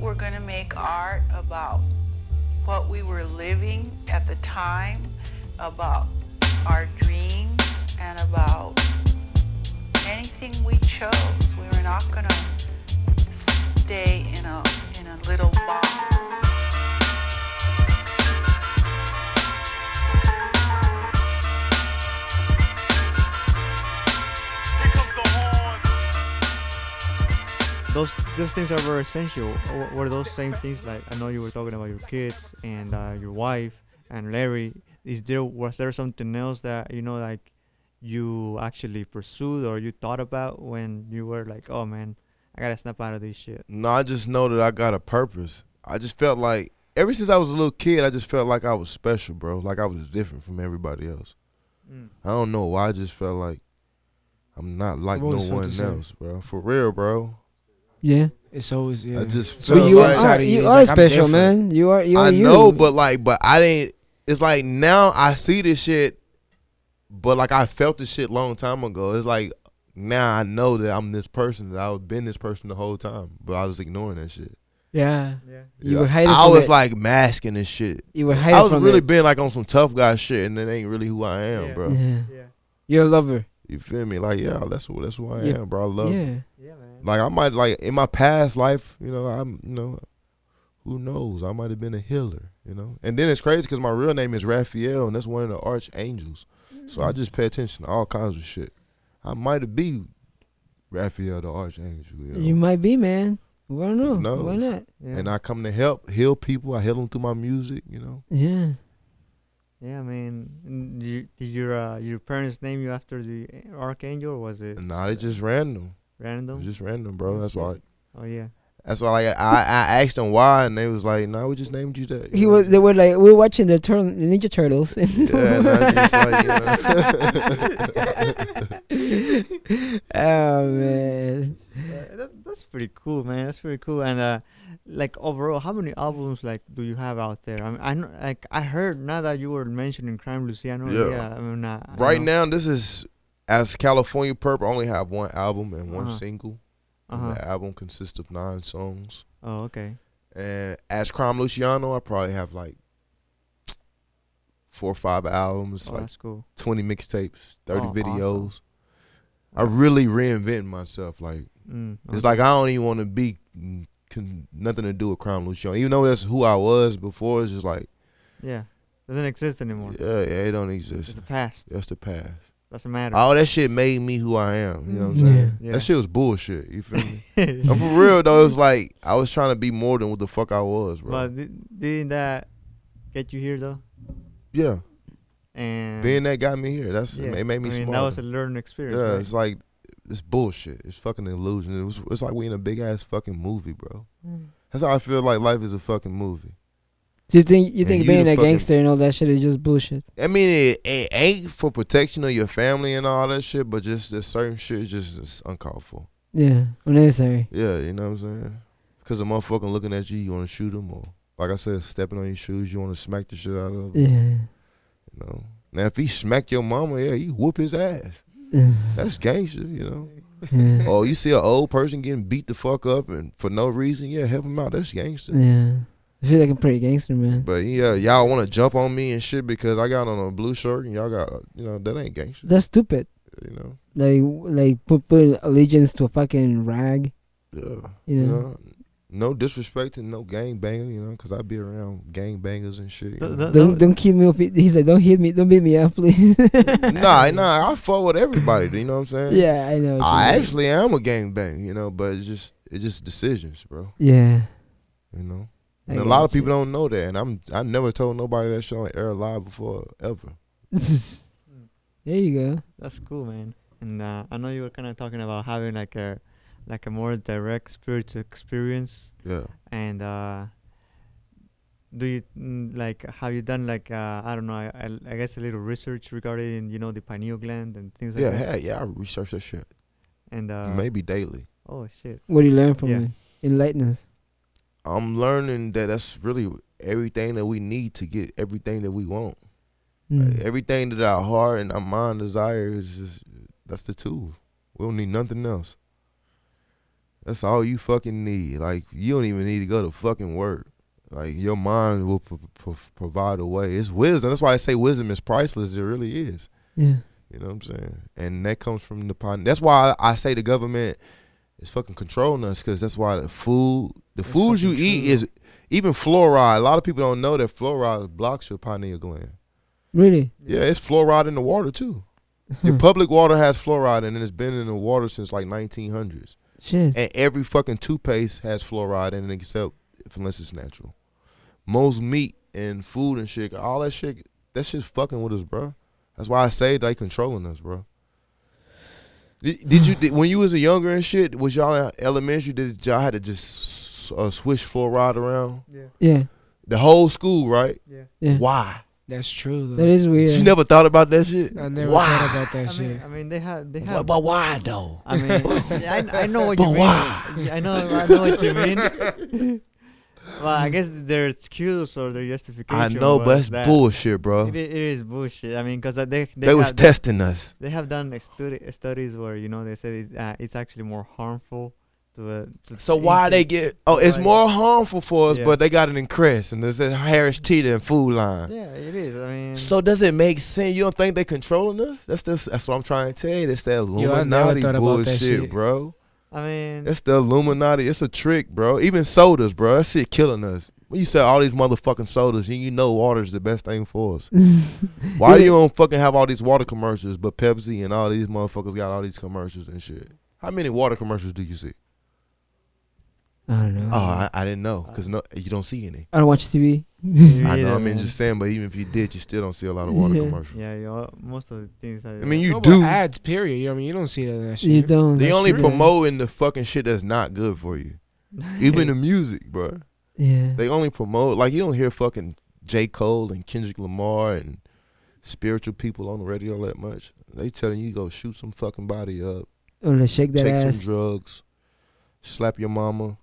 were going to make art about what we were living at the time, about our dreams, and about anything we chose. We were not going to stay in a in a little box. Those those things are very essential. Or Were those same things like I know you were talking about your kids and uh, your wife and Larry? Is there was there something else that you know like you actually pursued or you thought about when you were like, oh man, I gotta snap out of this shit? No, I just know that I got a purpose. I just felt like ever since I was a little kid, I just felt like I was special, bro. Like I was different from everybody else. Mm. I don't know why. I just felt like I'm not like no one else, bro. For real, bro. Yeah. It's always yeah. I just So But felt you like, are you, you are like, special, man. You are you are I you. know, but like, but I didn't. It's like now I see this shit, but like I felt this shit long time ago. It's like now I know that I'm this person that I've been this person the whole time, but I was ignoring that shit. yeah. Yeah. You Yeah. were hiding I was it. like masking this shit. You were hiding I was from really it. being like on some tough guy shit, and it ain't really who I am, Yeah. bro. Yeah. Yeah. You're a lover. You feel me? Like, yeah, that's who that's who I Yeah. am, bro. I love. Yeah. Yeah, man. Like I might like in my past life, you know, I'm you know, who knows? I might have been a healer, you know. And then it's crazy because my real name is Raphael, and that's one of the archangels. Mm-hmm. So I just pay attention to all kinds of shit. I might have be Raphael the archangel, you know. You might be, man. Why don't know? Who knows? Why not? Yeah. and I come to help heal people. I heal them through my music, you know. Yeah. Yeah, man. You, did your uh, your parents name you after the archangel or was it nah, it's just random. random? It's just random, bro. That's why. oh yeah. That's why. Like, I I asked them why, and they was like, "No, we just named you that." He you was. They were like, "We are watching the turtle, the Ninja Turtles. And Yeah, and I just like, you know. oh man. Yeah, that, that's pretty cool, man. That's pretty cool. And uh, like overall, how many albums like do you have out there? I mean, I know, like I heard now that you were mentioning Crime Luciano. Yeah. Yeah. I mean, uh, I right know. now, this is as California Purp. I only have one album and one Uh-huh. single. Uh And huh. The album consists of nine songs. Oh, okay. And as Crime Luciano, I probably have like four or five albums, Oh, like that's cool. twenty mixtapes, thirty Oh, videos. I really reinventing myself. Like Mm, it's like I don't even want to be con- nothing to do with Crime Luciano, even though that's who I was before. It's just like yeah, doesn't exist anymore. yeah, yeah, it don't exist. It's the past. That's the past. Doesn't matter. All that shit made me who I am. You know what I'm mm-hmm. saying? Yeah. That shit was bullshit. You feel me? I'm for real though. It's like I was trying to be more than what the fuck I was, bro. But di- didn't that get you here though? yeah, And being that got me here. That's yeah, it made me I mean, smart. That was a learning experience. yeah, right? it's like it's bullshit. It's fucking illusion. It was, it's like we in a big ass fucking movie, bro. Mm. That's how I feel like life is a fucking movie. Do you think you think you being a gangster and all that shit is just bullshit? I mean, it, it ain't for protection of your family and all that shit, but just there's certain shit is just is uncalled for. Yeah, unnecessary. Yeah, you know what I'm saying? Because a motherfucker looking at you, you want to shoot him, or like I said, stepping on your shoes, you want to smack the shit out of him. Yeah. You know. Now, if he smack your mama, yeah, you whoop his ass. That's gangster, you know. yeah. Oh, you see an old person getting beat the fuck up and for no reason, yeah, help him out. That's gangster. Yeah. I feel like I'm pretty gangster, man. But yeah, y'all want to jump on me and shit because I got on a blue shirt and y'all got, you know, that ain't gangster. That's stupid. You know. Like like put put allegiance to a fucking rag. Yeah. You You know. know. No disrespect and no gang banger, you know, because I be around gang bangers and shit. you Th- know. Don't don't kill me up. He said, "Don't hit me. Don't beat me up, please." nah, nah, I fuck with everybody. You know what I'm saying? Yeah, I know. I you mean. actually am a gang bang, you know, but it's just it's just decisions, bro. Yeah. You know, I and a lot of got you. people don't know that, and I'm I never told nobody that shit on air live before ever. there you go. That's cool, man. And uh, I know you were kind of talking about having like a like a more direct spiritual experience. Yeah, And uh, do you mm, like have you done like uh, I don't know I, I, I guess a little research regarding you know the pineal gland and things like yeah, that. yeah, yeah. I research that shit And uh, maybe daily. oh shit. What do you learn from Yeah. it? Enlighten us. I'm learning that that's really everything that we need to get everything that we want. Mm. Like, everything that our heart and our mind desires is just that's the tool. We don't need nothing else. That's all you fucking need. Like you don't even need to go to fucking work. Like your mind will pro- pro- provide a way. It's wisdom. That's why I say wisdom is priceless. It really is. Yeah. You know what I'm saying? And that comes from the. That's why I say the government is fucking controlling us because that's why the food, the That's foods you fucking eat true. is even fluoride. A lot of people don't know that fluoride blocks your pineal gland. Really? Yeah, it's fluoride in the water too. Your public water has fluoride in it. It's been in the water since like 1900s. Shit. And every fucking toothpaste has fluoride in it except unless it's natural. Most meat and food and shit, all that shit, that shit's fucking with us, bro. That's why I say they controlling us, bro. Did, did you did, when you was a younger and shit? Was y'all in elementary? Did y'all had to just uh, swish fluoride around Yeah. Yeah. the whole school, right? Yeah. Yeah. Why? That's true though. That is weird. You never thought about that shit? I never why? thought about that I shit. mean, I mean, they have, they But, have. but why though? I mean, I, I know what But you mean. But why? I know, I know what you mean. well, I guess their excuse or their justification. I know, but was that's that bullshit, bro. It, it is bullshit. I mean, because they they, They was have, testing us. they have done a studi- studies where you know they said it, uh, it's actually more harmful to. Uh, to So why they get? Oh, it's Why- more harmful for us, Yeah. but they got it in Crest and there's a Harris Teeter and Food Lion. Yeah, it is. I mean, So does it make sense? You don't think they're controlling us? That's the, that's what I'm trying to tell you. That's that Yo, I never Illuminati thought about that bullshit, shit. bro. I mean, That's the Illuminati. It's a trick, bro. Even sodas, bro. That shit killing us. When you sell all these motherfucking sodas, and you know water's the best thing for us. Why do you don't fucking have all these water commercials, but Pepsi and all these motherfuckers got all these commercials and shit? How many water commercials do you see? I don't know. Oh, I, I didn't know because no, you don't see any. I don't watch TV. I know. either, I mean, just saying. But even if you did, you still don't see a lot of water Yeah. commercials. Yeah, you know, most of the things that I mean, you do. ads, period. You know what I mean? You don't see that, in that shit. You don't. They that's only true. promoting the fucking shit that's not good for you. Even the music, bro. Yeah. They only promote like you don't hear fucking J. Cole and Kendrick Lamar and spiritual people on the radio that much. They telling you go shoot some fucking body up, oh, Or to shake that take ass. some drugs, slap your mama,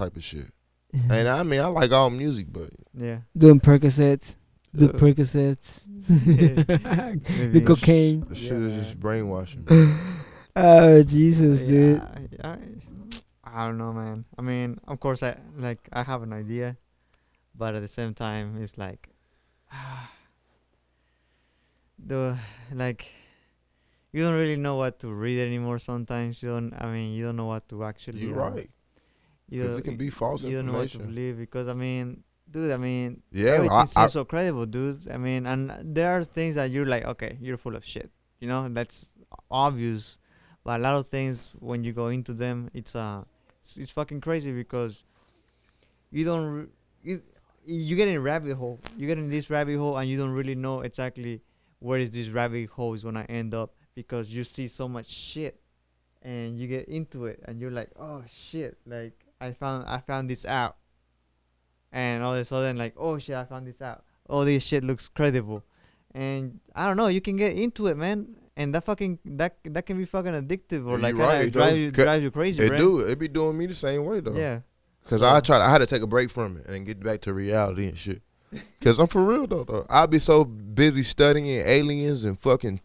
type of shit. And I mean, I like all music, but yeah. Doing Percocets. Do Yeah. Percocets. the cocaine. the shit is Yeah. just brainwashing. Oh Jesus, dude. Yeah, I, I don't know, man. I mean, of course, I like I have an idea, but at the same time, it's like, the like, you don't really know what to read anymore. Sometimes you don't. I mean, you don't know what to actually. You're uh, right. You 'Cause don't- it can be false You don't know what to believe because I mean, dude. I mean, Yeah, everything I, seems I, so credible, dude. I mean, and there are things that you're like, okay, you're full of shit. You know, that's obvious. But a lot of things, when you go into them, it's uh, it's, it's fucking crazy because you don't, re- you, you get in a rabbit hole. You get in this rabbit hole, and you don't really know exactly where is this rabbit hole is gonna end up because you see so much shit, and you get into it, and you're like, oh shit, like I found I found this out, and all of a sudden like, oh shit, I found this out. All this shit looks credible, and I don't know, you can get into it, man. And that fucking that that can be fucking addictive or Yeah, like you kinda drive you drive you crazy, it bro. do. It be doing me the same way though. Yeah. Cause So- I tried. I had to take a break from it and get back to reality and shit. Cause I'm for real though. though. I'll be so busy studying aliens and fucking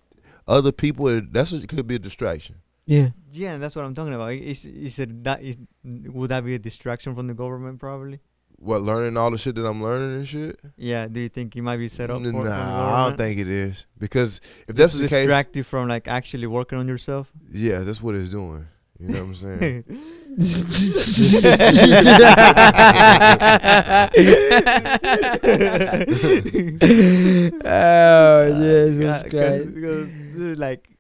other people. That's what could be a distraction. Yeah. Yeah, that's what I'm talking about. Is is it that is would that be a distraction from the government probably? What learning all the shit that I'm learning and shit. Yeah. Do you think it might be set up? nah, for, from I don't think it is. Because if that's to the case, distract you from like actually working on yourself. yeah, that's what it's doing. You know what I'm saying? oh Jesus Yeah, 'cause- Christ. because, dude, like, I-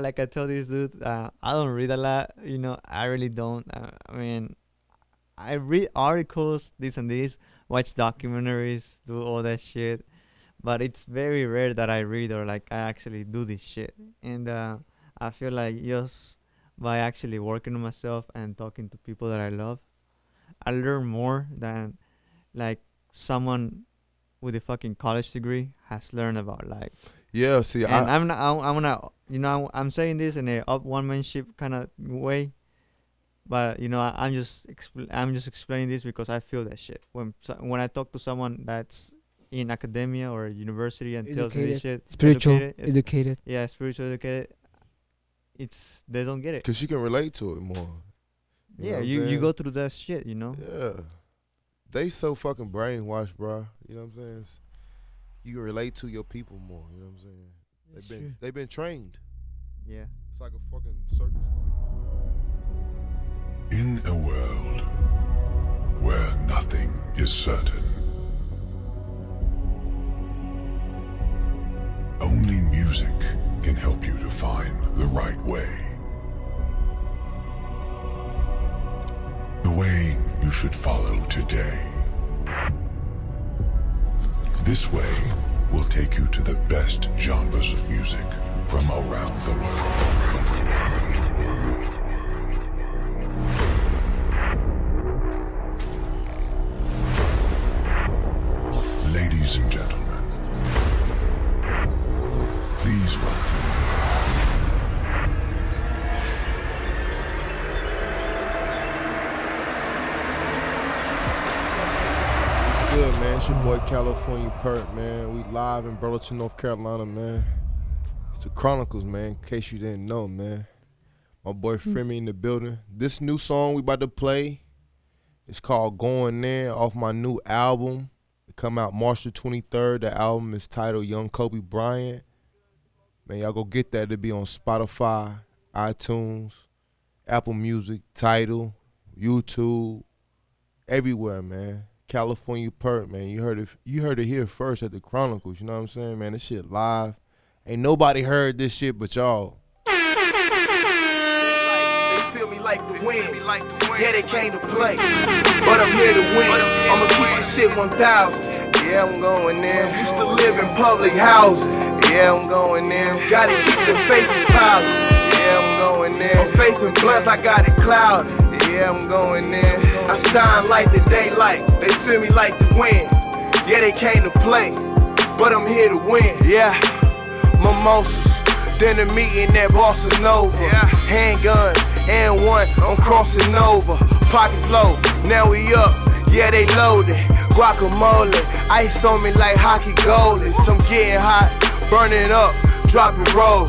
like I told this dude, uh, I don't read a lot. You know, I really don't. Uh, I mean, I read articles, this and this, watch documentaries, do all that shit. But it's very rare that I read or like I actually do this shit. And uh, I feel like just by actually working on myself and talking to people that I love, I learn more than like someone with a fucking college degree has learned about life. Yeah. See, and I, I'm not, I'm, I'm gonna, you know, I'm saying this in a up one manship kind of way, but you know, I, I'm just, expl- I'm just explaining this because I feel that shit when, so, when I talk to someone that's in academia or university and tells me this shit, Spiritual. educated, it's- Educated. yeah, spiritual educated, it's they don't get it. cause you can relate to it more. You yeah, you you go through that shit, you know. Yeah. They so fucking brainwashed, bro. You know what I'm saying? It's- you can relate to your people more. You know what I'm saying? They've been they've been trained. Yeah. It's like a fucking circus. In a world where nothing is certain, only music can help you to find the right way. The way you should follow today. This way will take you to the best genres of music from around the world. California Purp, man. We live in Burlington, North Carolina, man. It's the Chronicles, man. In case you didn't know, man. My boy hmm. Femi in the building. This new song we about to play is called Going In off my new album. It come out March the 23rd. The album is titled Young Kobe Bryant. Man, y'all go get that. It'll be on Spotify, iTunes, Apple Music, Tidal, YouTube, everywhere, man. California Purp, man. You heard it. You heard it here first at the Chronicles. You know what I'm saying, man? This shit live. Ain't nobody heard this shit but y'all. Yeah, they came to play. But I'm here to win. I'ma keep this shit 1000. Yeah, I'm going in. Used to live in public housing. Yeah, I'm going in. Gotta keep the faces piling. Yeah, I'm going in. I'm facing blunts, I got it clouded. Yeah, I'm going in. I shine like the daylight. They feel me like the wind. Yeah, they came to play. But I'm here to win. Yeah. Mimosas. Then a meeting at Bossa Nova. Handgun, and one, I'm crossing over. Pockets low, now we up. Yeah, they loaded. Guacamole, ice on me like hockey goalies. I'm getting hot, burning up, dropping roll.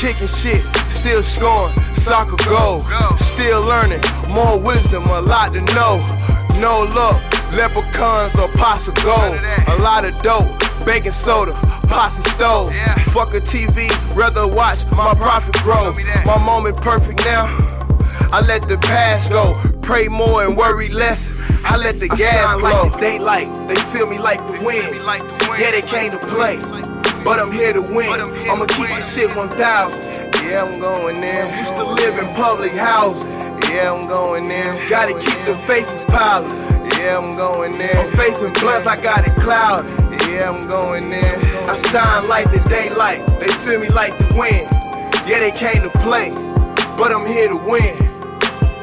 Kicking shit, still scoring, soccer goal. Still learning, more wisdom, a lot to know. No luck, leprechauns or pots of gold. A lot of dope, baking soda, pots and stove. Fuck a TV, rather watch my profit grow. My moment perfect now. I let the past go. Pray more and worry less. I let the gas flow. Like the daylight, they feel me like the wind. Yeah, they came to play. But I'm here to win. I'ma keep this shit 1000. Yeah, I'm going in. Used to live in public housing. Yeah, I'm going in. Gotta keep the faces piling. Yeah, I'm going in. I'm facing blunts, I got it clouded. Yeah, I'm going in. I shine like the daylight. They feel me like the wind. Yeah, they came to play. But I'm here to win.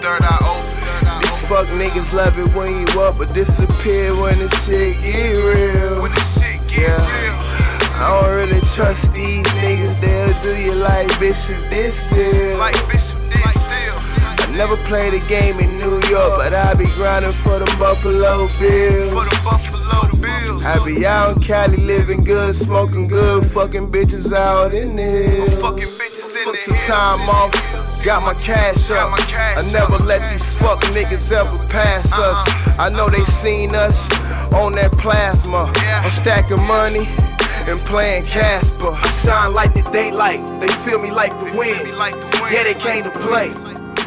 Third eye open. These fuck niggas love it when you up, but disappear when the shit get real. When the shit get real. I don't really trust these niggas, they'll do you like Bishop did Steel. Like Bishop Steel. I never played a game in New York, but I be grinding for them Buffalo Bills. For the Buffalo Bills. I be out in Cali living good, smoking good, fucking bitches out in there. Fucking bitches in Took some time off, got my cash up. I never let these fuck niggas ever pass us. Uh-huh. I know they seen us on that plasma. I'm stacking money and playing Casper. I shine like the daylight, they feel me like the wind. Yeah, they came to play,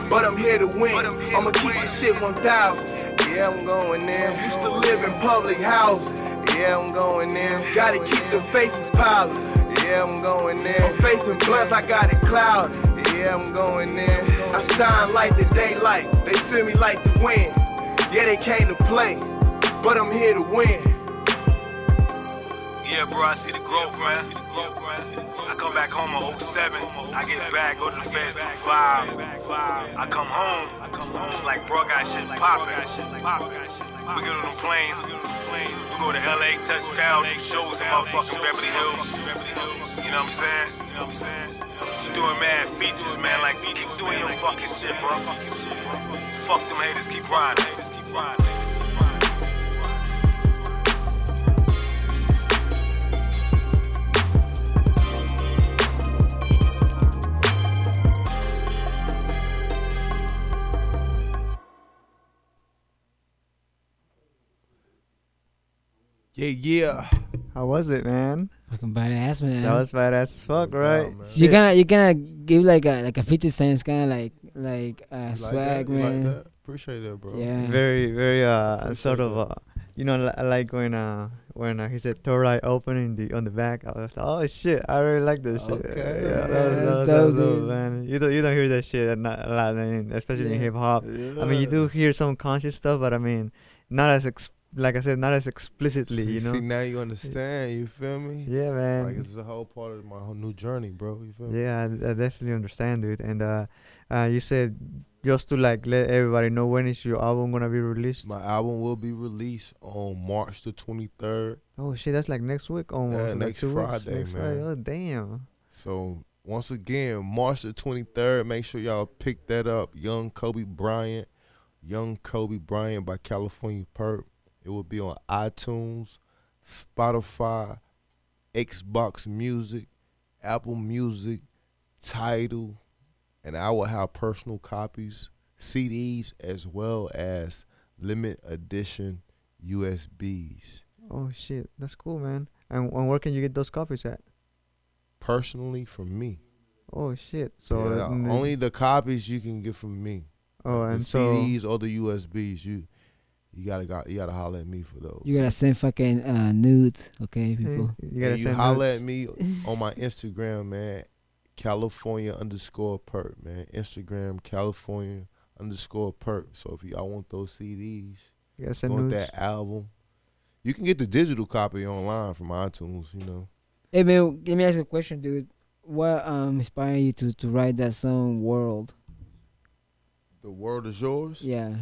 but I'm here to win. I'ma keep this shit 1000. Yeah, I'm going in. Used to live in public housing. Yeah, I'm going in. Gotta keep the faces piling. Yeah, I'm going in. I'm facing blunts, I got it clouded. Yeah, I'm going in. I shine like the daylight, they feel me like the wind. Yeah, they came to play, but I'm here to win. Yeah, bro, I see the growth, man. I come back home in 07. I get back, go to the feds, do five. I come home. It's like, bro, got shit poppin'. We get on them planes. We go to LA, touchdown, do shows in motherfucking Beverly Hills. You know what I'm saying? You know what I'm saying? You doing mad features, man. Like, keep doing your fucking shit, bro. Fuck them haters, keep grinding. Keep grinding. Yeah, yeah. How was it, man? Fucking badass, man. That was badass as fuck, right? man. you Shit. gonna you gonna give like a like a fifty cents kind of like like uh, You like swag, that? You like man. that? Appreciate that, bro. Yeah. very very uh Appreciate sort of uh you know li- like when uh when uh, he said third eye open the on the back I was like oh shit I really like this shit Okay, yeah, that was, that was, that was dope, dope, man you don't you don't hear that shit a not- a lot man, especially in hip hop I mean you do hear some conscious stuff but I mean not as ex- like I said not as explicitly See, you know see, now you understand. You feel me? yeah man Like it's a whole part of my whole new journey, bro. You feel me? Yeah, I, I definitely understand, dude. And uh, uh, you said just to like let everybody know when is your album gonna be released. My album will be released on March the 23rd. Oh shit, that's like next week almost. like next Friday, next man. Friday. Oh damn. So once again, March the 23rd. Make sure y'all pick that up. Young Kobe Bryant, Young Kobe Bryant by California Perp. It will be on iTunes, Spotify, Xbox Music, Apple Music, Tidal, and I will have personal copies, CDs, as well as limited edition USBs. Oh shit, that's cool, man. And, and where can you get those copies at? Personally, from me. Oh shit. So Yeah, then- only the copies you can get from me. Oh, the and so CDs or the USBs, you you gotta got you gotta holler at me for those. You gotta send fucking uh, nudes, okay, eh, people. you gotta and you send holler notes. at me on my Instagram, man. California underscore perp, man. Instagram California underscore perp. So if y'all want those CDs, You gotta send want nudes. that album, you can get the digital copy online from iTunes. You know, Hey man, let me ask you a question, dude. What um inspired you to to write that song "World"? the world is yours Yeah.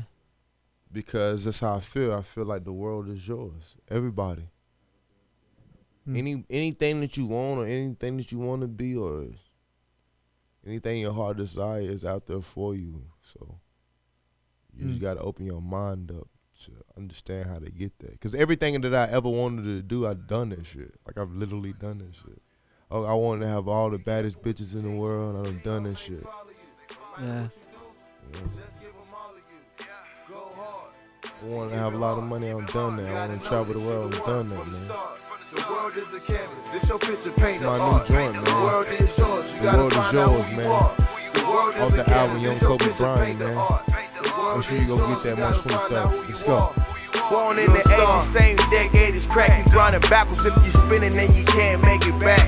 Because that's how I feel. I feel like the world is yours. Everybody. Hmm. Any anything that you want or anything that you want to be or anything your heart desires is out there for you. So you just Hmm. got to open your mind up to understand how to get there. Cause everything that I ever wanted to do, I've done that shit. Like I've literally done that shit. Oh, I wanted to have all the baddest bitches in the world. I've done that shit. Yeah. know? I want to have a lot of money. I'm done that. I want to travel the world. I'm done that, man. The world is a canvas. This your picture My new joint, The man. world is yours. You The world is yours, man. Off the album, Young Kobe Bryant, man. art. The world Make sure you go get that March gotta find out 23rd. Let's go. Born in the 80s, same decade as crack. You grinding backwards if you spinning, then you can't make it back.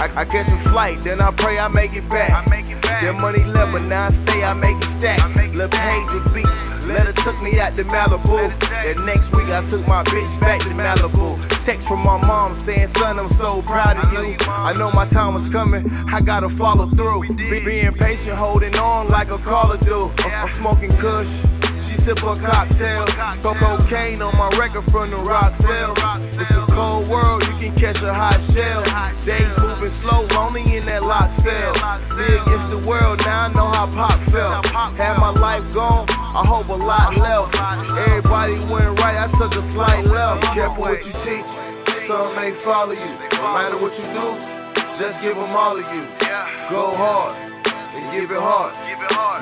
I, I catch a flight, then I pray I make it back. That money left, but now I stay, I make it stack. Lil' Page with beats, letter took me out to Malibu. That next week I took my bitch back to Malibu. Text from my mom saying, son, I'm so proud of you. I know my time was coming, I gotta follow through. Be, being patient, holding on like a caller do. I'm, I'm smoking kush. Sip a cocktail, throw cocaine on my record from the rock cells. It's a cold world, you can catch a hot shell. Days moving slow, lonely in that locked cell. Me against the world, now I know how Pac felt. Had my life gone, I hope a lot left. Everybody went right, I took a slight left. Careful what you teach, some may follow you. No matter what you do, just give them all of you. Go hard and give it hard.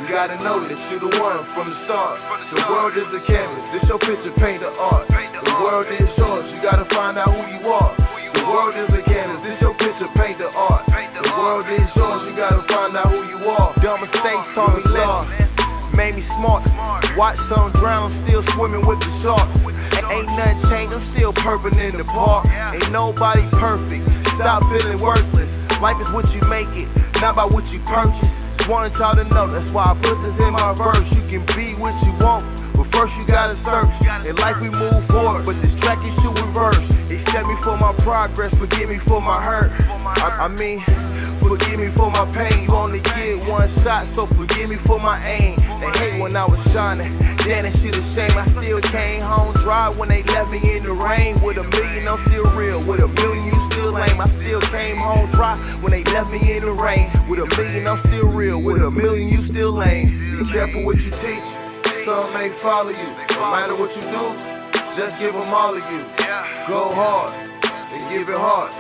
You gotta know that you're the one from the start. The world is a canvas, this your picture, paint the art. The world is yours, you gotta find out who you are. The world is a canvas, this your picture, paint the art. The world is yours, you gotta find out who you are. Dumb mistakes taught me lessons, made me smart. Watch some drown, still swimming with the sharks. Ain't nothing changed, I'm still purping in the park. Ain't nobody perfect, stop feeling worthless. Life is what you make it, not by what you purchase. Wanted y'all to know, that's why I put this in my verse. You can be what you want. But first you gotta search. In life we move forward, but this track is should reverse. Accept me for my progress, forgive me for my hurt. I, I mean, forgive me for my pain. You only get one shot, so forgive me for my aim. They hate when I was shining. Damn, that shit a shame. I still came home dry when they left me in the rain. With a million, I'm still real. With a million, you still lame. I still came home dry when they left me in the rain. With a million, I'm still real. With a million, you still lame. Be careful what you teach. Some may follow you. No matter what you do, just give them all of you. Go hard give it hard.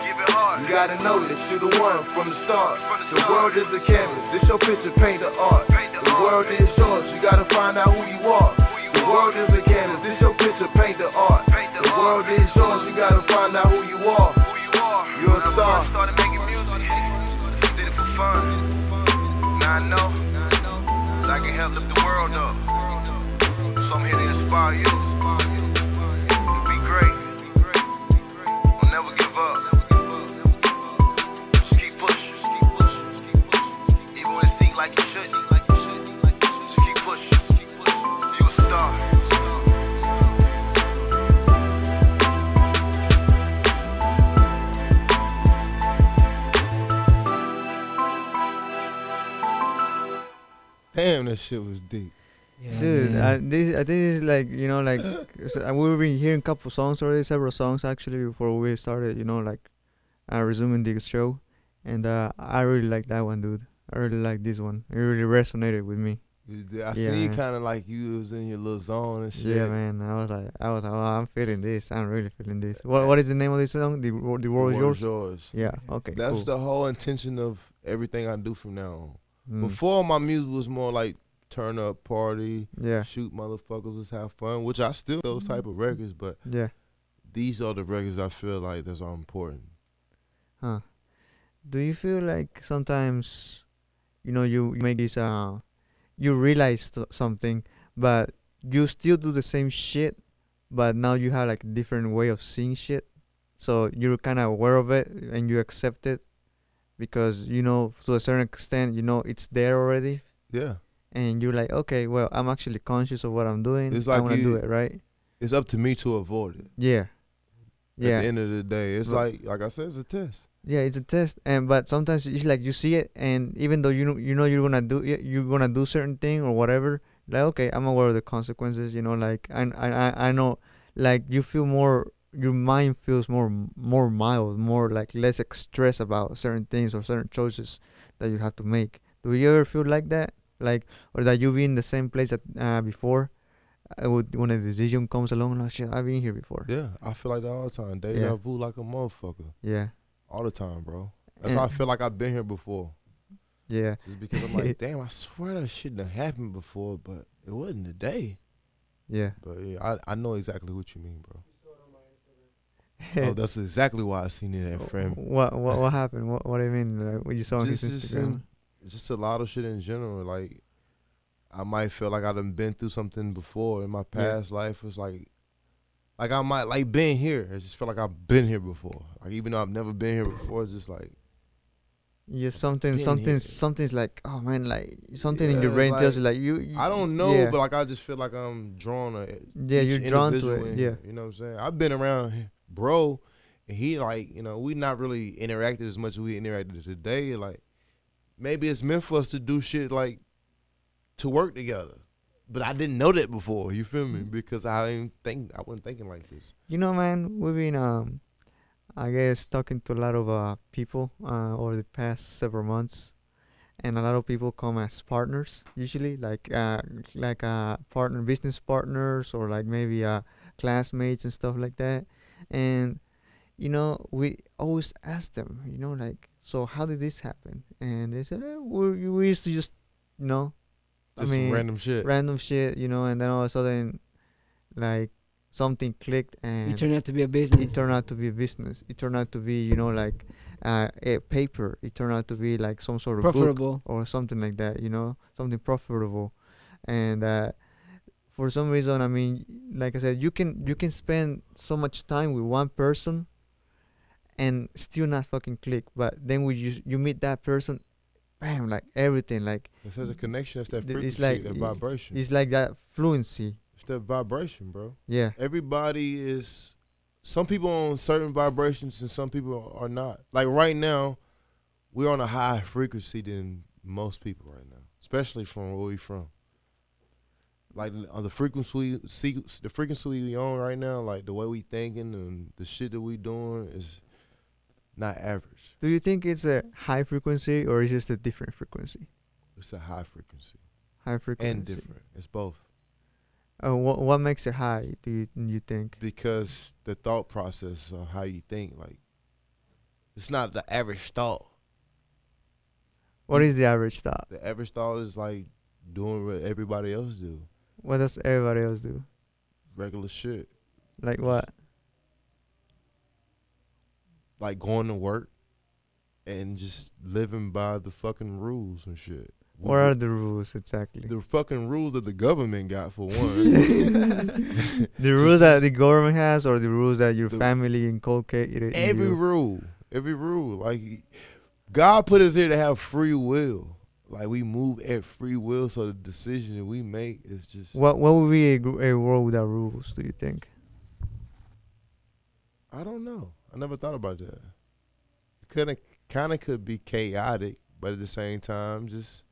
You gotta know that you the one from the start. The, world is a canvas. This your picture, paint the art. The, world is yours. You gotta find out who you are. The world is a canvas. This your picture, paint the art. The, world is yours. You gotta find out who you are. You are. You're when a star. I first started making music. Just Did it for fun. Now I know I can help lift the world up. So I'm here to. Inspire you. Shit was deep. Yeah, Dude, man. I, this I think this is like you know like so, uh, we've been hearing a couple songs already, several songs actually before we started. You know like uh, resuming the show, and uh, I really like that one, dude. I really like this one. It really resonated with me. I Yeah, see you kind of like you was in your little zone and shit. Yeah, man. I was like, I was like, oh, I'm feeling this. I'm really feeling this. What What is the name of this song? The the The world is world yours. Yeah. Okay. That's cool. the whole intention of everything I do from now on. Mm, Before my music was more like turn up, party, yeah. shoot motherfuckers, let's have fun, which I still those type of records, but Yeah. these are the records I feel like that's all important. Huh. Do you feel like sometimes, you know, you, you make this, uh, you realize t- something, but you still do the same shit, but now you have like a different way of seeing shit. So you're kind of aware of it and you accept it because, you know, to a certain extent, you know, it's there already. Yeah. And you're like, okay, well, I'm actually conscious of what I'm doing. It's I want to do it, right? It's up to me to avoid it. Yeah. Yeah. At the end of the day, it's But- like like I said, it's a test. Yeah, it's a test, and but sometimes it's like you see it, and even though you know you know you're gonna do you're gonna do certain thing or whatever. Like okay, I'm aware of the consequences. You know, like I I I- I know, like you feel more, your mind feels more more mild, more like less stress about certain things or certain choices that you have to make. Do you ever feel like that, like or that you've been in the same place that uh, before? Uh, would- when a decision comes along, like shit, I've been here before. Yeah, I feel like that all the time. Deja Yeah. vu like a motherfucker. Yeah, All the time, bro. That's how I feel like I've been here before. yeah. Just because I'm like, damn, I swear that shit done happened before, but it wasn't today. Yeah. But yeah, I, I know exactly what you mean, bro. oh, that's exactly why I seen it at friend. What what what happened? What what do you mean? Like, what you saw on his Just, just, Instagram? Just a lot of shit in general. Like, I might feel like I've been through something before in my past life. It's like, like I might like been here. I just feel like I've been here before. Like even though I've never been here before, it's just like Yeah, something something here. something's like oh man, like something in your Yeah, brain it's tells you like- like you. you I don't know, yeah. but like I just feel like I'm drawn to it. Yeah, you're drawn to it, in yeah. you know what I'm saying? I've been around bro, and he like you know we not really interacted as much as we interacted today. Like maybe it's meant for us to do shit like to work together, but I didn't know that before. You feel me? Because I didn't think I wasn't thinking like this. You know, man, we've been um, I guess talking to a lot of uh people uh over the past several months, and a lot of people come as partners usually, like uh like uh partner business partners or like maybe uh classmates and stuff like that, and you know we always ask them, you know, like so how did this happen? And they said eh, we we used to just you know Just I mean, some random shit. random shit, you know, and then all of a sudden, like something clicked and it turned out to be a business. it turned out to be a business. It turned out to be, you know, like uh, a paper. It turned out to be like some sort of book profitable. or something like that, you know, something profitable. And uh, for some reason, I mean, like I said, you can you can spend so much time with one person and still not fucking click. But then when you you meet that person, bam, like everything, like It's such a connection. It's that Th- it's like- that vibration. it's like that fluency. It's that vibration, bro. Yeah. everybody is some people on certain vibrations and some people are not like right now we're on a higher frequency than most people right now especially from where we from like on uh, the frequency the frequency we on right now like the way we thinking and the shit that we doing is not average Do you think it's a high frequency or is it just a different frequency? it's a high frequency High frequency and different it's both Uh, what what makes it high? Do you you think? because the thought process of how you think like it's not the average thought What is the average thought? The average thought is like doing what everybody else do, What does everybody else do? regular shit, Like what? Like going to work and just living by the fucking rules and shit. What are the rules exactly? the fucking rules that the government got for one? The rules that the government has, or the rules that your The- family inculcated. every you? rule, every rule. Like God put us here to have free will. Like we move at free will, so the decision that we make is just. What what would be a, a world without rules? Do you think? I don't know. I never thought about that. Could kind of could be chaotic, but at the same time, just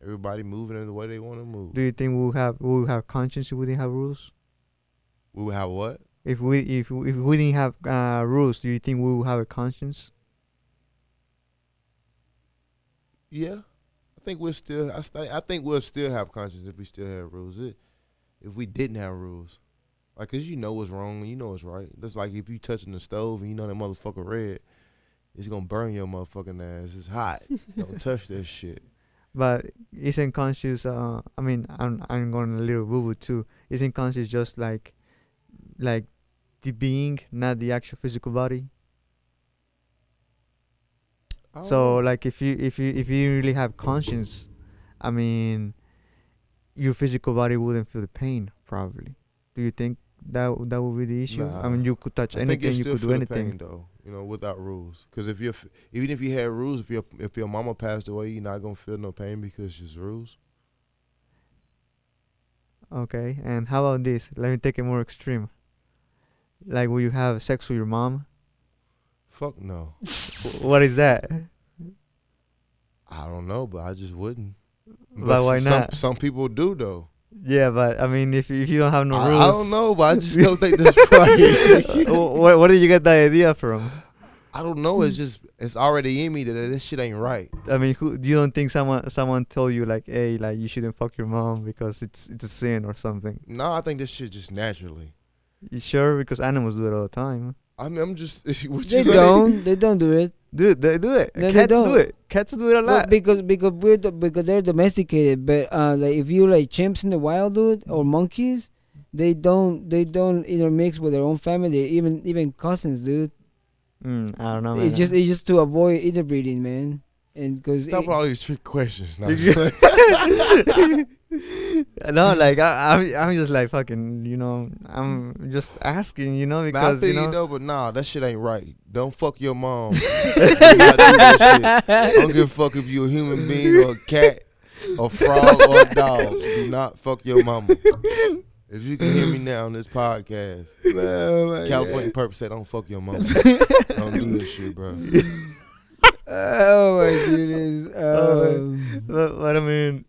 everybody moving in the way they want to move. Do you think we'll have we'll have conscience if we didn't have rules? we would have what? If we if if we didn't have uh, rules, do you think we would have a conscience? Yeah, I think we'll still. I, st- I think we'll still have conscience if we still have rules. It, if we didn't have rules, like, cause you know what's wrong and you know what's right. That's like if you touching the stove and you know that motherfucker red, it's gonna burn your motherfucking ass. It's hot. Don't touch that shit. But isn't conscious? Uh, I mean, I'm I'm going a little boo boo too. Isn't conscious just like, like, the being, not the actual physical body? Don't So like, if you if you if you really have conscience, I mean, your physical body wouldn't feel the pain. Probably. Do you think that that would be the issue? I mean, you could touch I anything, you you could do anything. pain though. You know, without rules. Because if you're even if you had rules, if your if your mama passed away, you're not gonna feel no pain because it's rules. Okay, and how about this? Let me take it more extreme. Like, will you have sex with your mom? Fuck no. What is that? I don't know, but I just wouldn't. But why some, not? Some people do though. Yeah, but I mean, if if you don't have no I, rules, I don't know, but I just don't think that's right. where, where did you get that idea from? I don't know. It's just it's already in me that this shit ain't right. I mean, who you don't think someone someone told you like, hey, like you shouldn't fuck your mom because it's it's a sin or something? No, I think this shit just naturally. You sure? Because animals do it all the time. I mean, I'm just. What They say? don't. They don't do it. Dude, they do it. No, Cats do it. Cats do it a Well, lot. because because we're do- because they're domesticated. But uh, like if you like chimps in the wild, dude, or monkeys, they don't they don't intermix with their own family, even even cousins, dude. Mm, I don't know. it's man. just it's just to avoid interbreeding, man. And because Stop with all these trick questions. Now. no, like I, I'm, I'm just like fucking, you know, I'm just asking, you know, Nah, I because feel you you, know, though, but nah, that shit ain't right. Don't fuck your mom. Do not do that shit. I don't give a fuck if you're a human being or a cat, a frog or a dog. Do not fuck your mama. If you can hear me now on this podcast, California purpose said don't fuck your mama. don't do this shit, bro. Oh my goodness. Oh, Um, but, but I mean,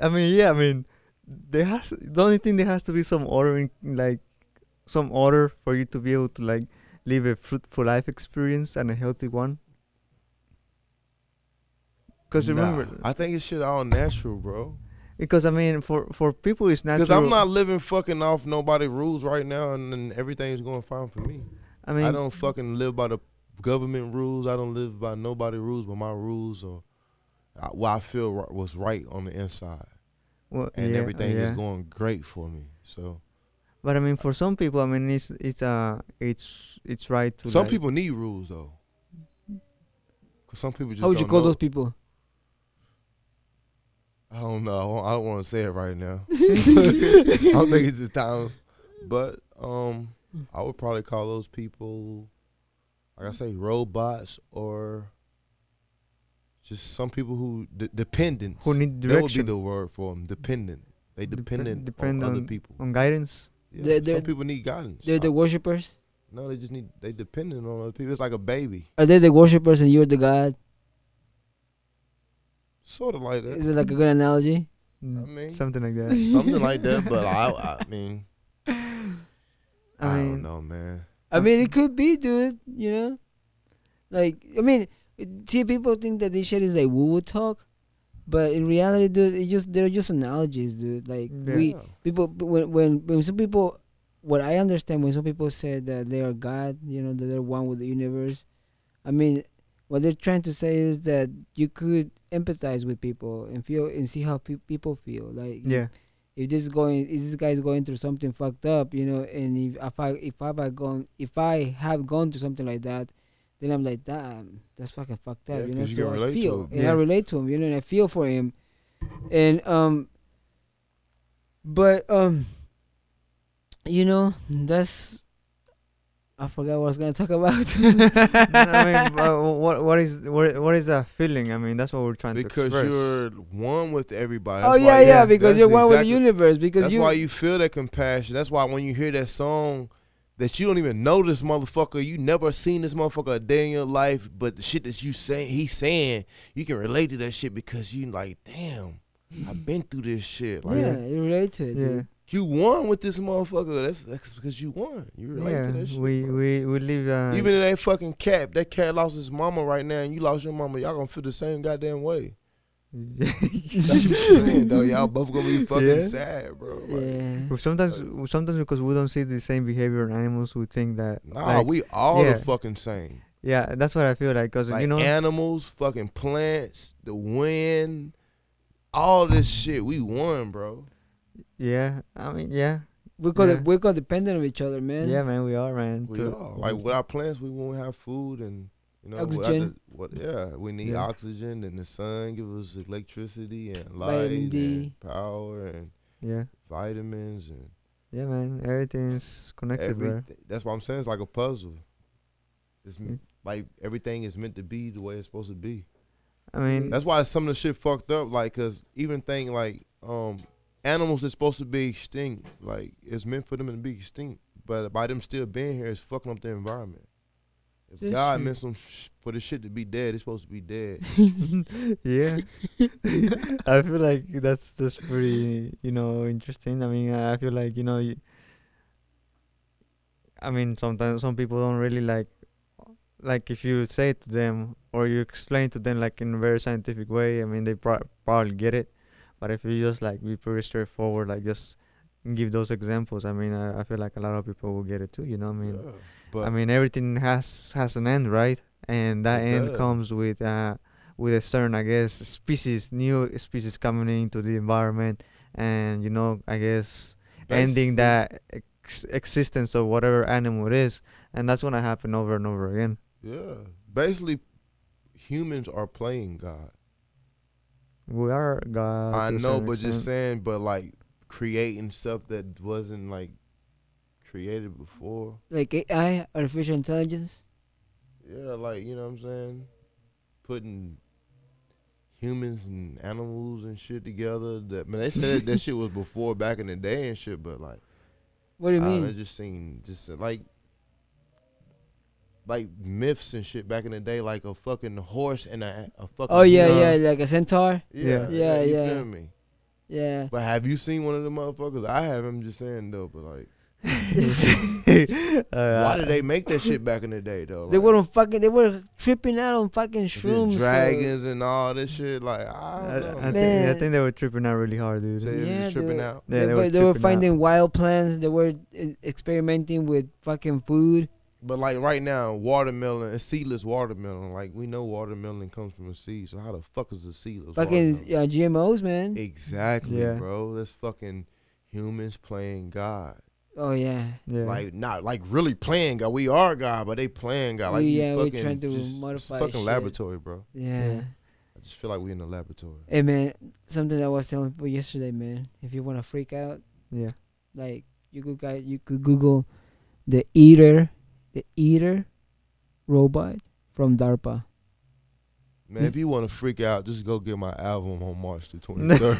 I mean, yeah, I mean, there has the only thing there has to be some order, in, like some order for you to be able to like live a fruitful life experience and a healthy one. Because Nah, remember, I think it's shit all natural, bro. because I mean, for for people, it's natural. Because I'm not living fucking off nobody rules right now, and, and everything's going fine for me. I mean, I don't fucking live by the government rules. I don't live by nobody rules, but my rules uh, what I feel was right on the inside, well, and yeah, everything is going great for me. So But I mean, for some people, I mean, it's it's uh it's it's right to some like- people need rules though, because some people just. how would you call know. those people? I don't know. I don't want to say it right now. I don't think it's the time, but um, I would probably call those people, like I say, robots or just some people who d- dependents. who need That would be the word for them. Dependent. They Dep- dependent depend on other people. on guidance. Yeah, They're- they're- some people need guidance. They're the worshippers. no, they just need. They dependent on other people. It's like a baby, Are they the worshippers and you're the god? sort of like that. Is it like a good analogy? Mm, mean, something like that. Something like that. But I, I mean, I, I mean, don't know, man. I mean, it could be, dude. You know, like I mean, see, people think that this shit is like woo woo talk, but in reality, dude, it just they're just analogies, dude. Like Yeah. we people when when when some people, what I understand when some people say that they are God, you know, that they're one with the universe. I mean, what they're trying to say is that you could empathize with people and feel and see how pe- people feel. Like yeah, if this is going if this guy's going through something fucked up, you know, and if, if I if I have gone if I have gone through something like that, then I'm like, damn, that's fucking fucked up. Yeah, you know you so I feel, and Yeah. I relate to him. You know, and I feel for him, and um, but um, you know, that's. I forgot what I was gonna talk about. I mean, but what what is what what is that feeling? I mean, that's what we're trying to express. because you're one with everybody. oh That's yeah, why- yeah, because you're one with the universe. Because That's you, why you feel that compassion. That's why when you hear that song, that you don't even know this motherfucker, you never seen this motherfucker a day in your life, but the shit that you saying, he's saying, you can relate to that shit because you like, damn, I've been through this shit. Like yeah, you relate to it. yeah, dude. You won with this motherfucker. That's that's because you won. You relate yeah. to that shit. we bro. we we live. Uh, Even if that fucking cat, that cat lost his mama right now, and you lost your mama. Y'all gonna feel the same goddamn way. That's what I'm saying, though. Y'all both gonna be fucking Yeah. sad, bro. Like, Yeah. Well, sometimes sometimes because we don't see the same behavior in animals, we think that. Nah, like, we all yeah. the fucking same. yeah, that's what I feel like. Cause Like you know, animals, fucking plants, the wind, all this shit. We won, bro. Yeah. I mean, yeah, We call Yeah. we're codependent of each other, man. yeah, man. We are, man. We to- are. Like without plants, we won't have food and you know Oxygen. the- what? Yeah, we need Yeah. oxygen and the sun give us electricity and light and power and yeah, vitamins and yeah, man. Everything's connected, bro. That's what I'm saying. It's like a puzzle. It's m like everything is meant to be the way it's supposed to be. I mean, That's why some of the shit fucked up. Like, cause even thing like um animals is supposed to be extinct. Like it's meant for them to be extinct, but by them still being here, it's fucking up the environment. If That's God true. meant some sh- for the shit to be dead, it's supposed to be dead. yeah. I feel like that's that's pretty, you know, interesting. I mean, I feel like you know, you, I mean, sometimes some people don't really like, like if you say it to them or you explain to them like in a very scientific way. I mean, they pro- probably get it. But if you just like be pretty straightforward, like just give those examples, I mean, I, I feel like a lot of people will get it too. You know, what I mean. Yeah. But I mean, everything has has an end, right? And that end does. comes with uh, with a certain, I guess, species, new species coming into the environment, and you know, I guess, ending that ex- existence of whatever animal it is, and that's gonna happen over and over again. yeah, basically, humans are playing God. We are God. I know, certain but just extent. saying, but like creating stuff that wasn't like created before. Like AI, artificial intelligence. Yeah, like you know what I'm saying, putting humans and animals and shit together. That man, they said that shit was before back in the day and shit, but like, What do you I mean? it just seemed just like like myths and shit back in the day, like a fucking horse and a, a fucking. Oh yeah, uh, yeah, like a centaur. yeah, Yeah, you yeah. Feel me? Yeah. But have you seen one of the motherfuckers? I have. I'm just saying though, but like, uh, why did they make that shit back in the day though? They were on fucking. They were tripping out on fucking with the shrooms. so- dragons and all this shit. Like, I I, don't know. I, think, I think they were tripping out really hard, dude. They Yeah, was tripping they- out. Yeah, they, they were, were they were tripping out. finding wild plants. They were uh, experimenting with fucking food. But like right now, watermelon, a seedless watermelon. Like we know watermelon comes from a seed. So how the fuck is a seedless Fucking uh, GMOs, man. Exactly, Yeah. bro. That's fucking humans playing God. Oh yeah. Yeah. Like not like really playing God. We are God, but they playing God. Like We- you yeah, we fucking trying to just, it's modify fucking shit. laboratory, bro. Yeah. Yeah. I just feel like we in the laboratory. Hey man, something I was telling people yesterday, man. If you want to freak out, yeah. like you could guys, you could Google the eater, the eater robot from DARPA. Man, if you want to freak out, just go get my album on March the 23rd.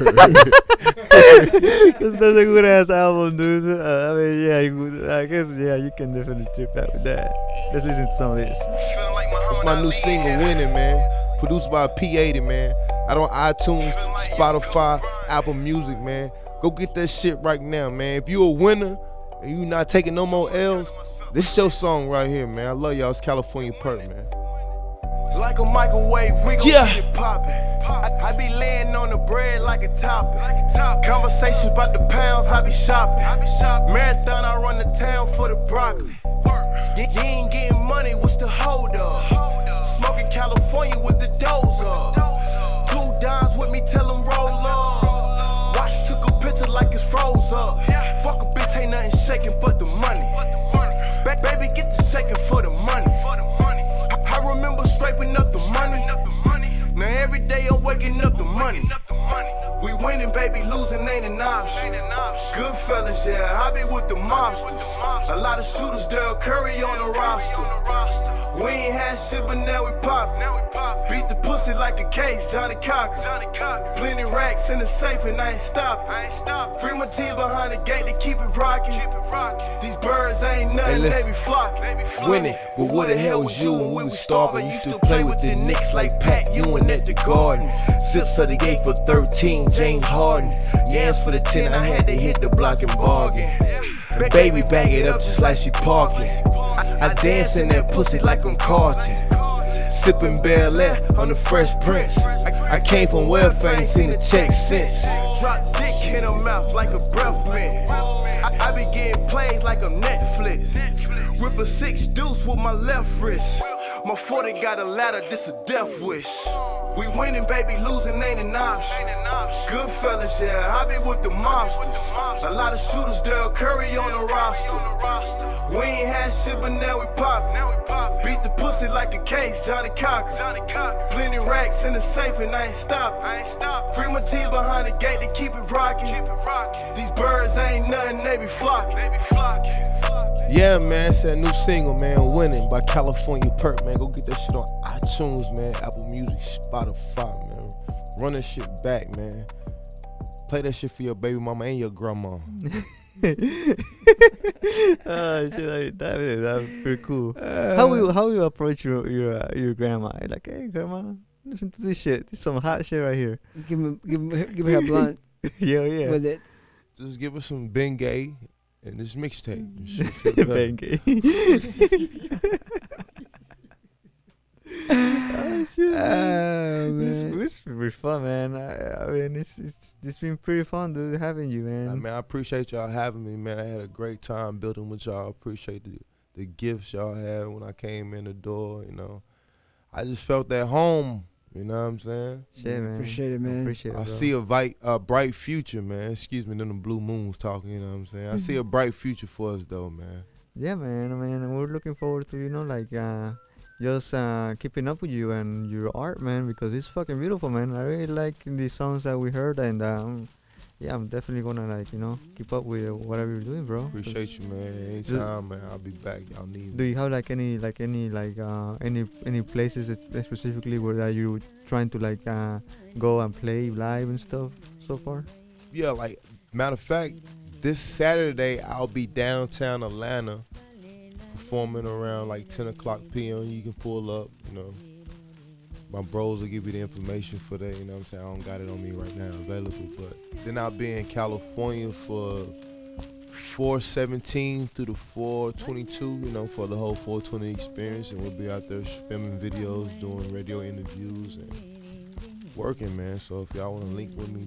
that's, that's a good ass album, dude. Uh, I mean, yeah, you, I guess, yeah, you can definitely trip out with that. Let's listen to some of this. It's my new single, Winning, man. Produced by P80, man. Out on iTunes, Spotify, Apple Music, man. Go get that shit right now, man. If you a winner and you not taking no more L's, this is your song right here, man. I love y'all. It's California Purp, man. Like a microwave, we gon' Yeah. get it poppin'. I, I be laying on the bread like a topping. Conversations about the pounds, I be shopping. Marathon, I run the town for the broccoli. You, you ain't getting money, what's the hold up? Smoking California with the dozer. Two dimes with me, tell them roll up. Watch took a picture like it's froze up. Fuck a bitch, ain't nothing shaking but the money. Baby, get the second for the money. For the money. I, I remember scraping up the money. How, winning, baby, losing ain't an option. Good fellas, yeah, I be with the mobsters. A lot of shooters, Daryl Curry on the roster. We ain't had shit, but now we pop. Beat the pussy like a case, Johnnie Cochran. Plenty racks in the safe, and I ain't stop. Free my G behind the gate to keep it rocking. These birds ain't nothing, Hey, they be flocking. Winning, but what the hell was you when we was starving? Used to play with the Knicks like Pat Ewing at the Garden. Zips of the gate for 13, James Harden. Yams for the 10, I had to hit the block and bargain. Baby, bag it up just like she parking. I dance in that pussy like I'm Carlton. Sipping Bel Air on the Fresh Prince. I came from welfare, ain't seen a check since. Drop dick in her mouth like a breath mint. I, I be getting plays like I'm Netflix. Whip a six deuce with my left wrist. My 40 got a ladder, this a death wish. We winning, baby, losing ain't an option. Good fellas, yeah, I be with the mobsters. A lot of shooters, Daryl Curry on the roster. We ain't had shit, but now we pop. Beat the pussy like a case, Johnnie Cochran. Plenty racks in the safe, and I ain't stop. Free my G behind the gate to keep it rocking. These birds ain't nothing, they be flocking. Yeah, man, it's that new single, man, Winning by California Purp, man. Go get that shit on iTunes, man, Apple Music, Spotify, man. Run that shit back, man. Play that shit for your baby mama and your grandma. oh shit, that, that, that's pretty cool. how will how will you approach your your uh, your grandma? You're like, hey grandma, listen to this shit. This is some hot shit right here. Give me, give me, give her a blunt yeah, yeah. with it. Just give us some Bengay and this mixtape. Mm-hmm. feel better. Bangay. oh shit. Oh, This this was fun, man. I, I mean, it's, it's it's been pretty fun, dude, having you, man. I mean, I appreciate y'all having me, man. I had a great time building with y'all. Appreciate the the gifts y'all had when I came in the door. You know, I just felt at home. You know what I'm saying? Shit, man. Appreciate it, man. Appreciate it, I bro. see a, vi- a bright future, man. Excuse me, then the blue moon's talking. You know what I'm saying? I see a bright future for us, though, man. Yeah, man. I mean, we're looking forward to you know like uh, just uh, keeping up with you and your art, man, because it's fucking beautiful, man. I really like the songs that we heard, and um, yeah, I'm definitely gonna like you know keep up with whatever you're doing, bro. Appreciate you, man. Anytime, man. I'll be back. Y'all need Do you have like any like any like uh any any places specifically where that you trying to like uh go and play live and stuff so far? Yeah, like matter of fact, this Saturday I'll be downtown Atlanta performing around like 10 o'clock p.m. You can pull up, you know. My bros will give you the information for that, you know what I'm saying? I don't got it on me right now available, but then I'll be in California for 417 through the 422, you know, for the whole 420 experience, and we'll be out there filming videos, doing radio interviews, and working, man. So if y'all want to link with me,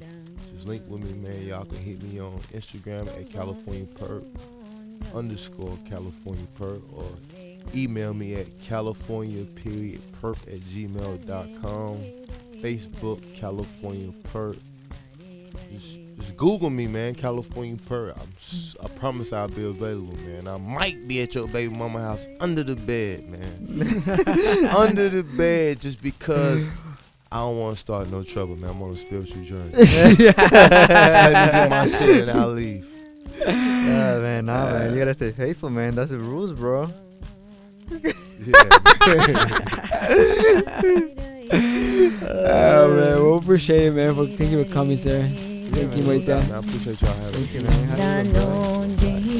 just link with me, man. Y'all can hit me on Instagram at California Purp underscore California Purp or email me at California period purp at gmail.com. Facebook California Purp. Just, just Google me, man. California s- I promise I'll be available, man. I might be at your baby mama house under the bed, man. under the bed, just because I don't want to start no trouble, man. I'm on a spiritual journey. Just let me get my shit and I'll leave. yeah, man, nah, man, you gotta stay faithful, man. That's the rules, bro. Oh man, we appreciate it, man. For thank you for coming, sir. Thank you, man, Moita. I appreciate y'all having Thank me. you, man.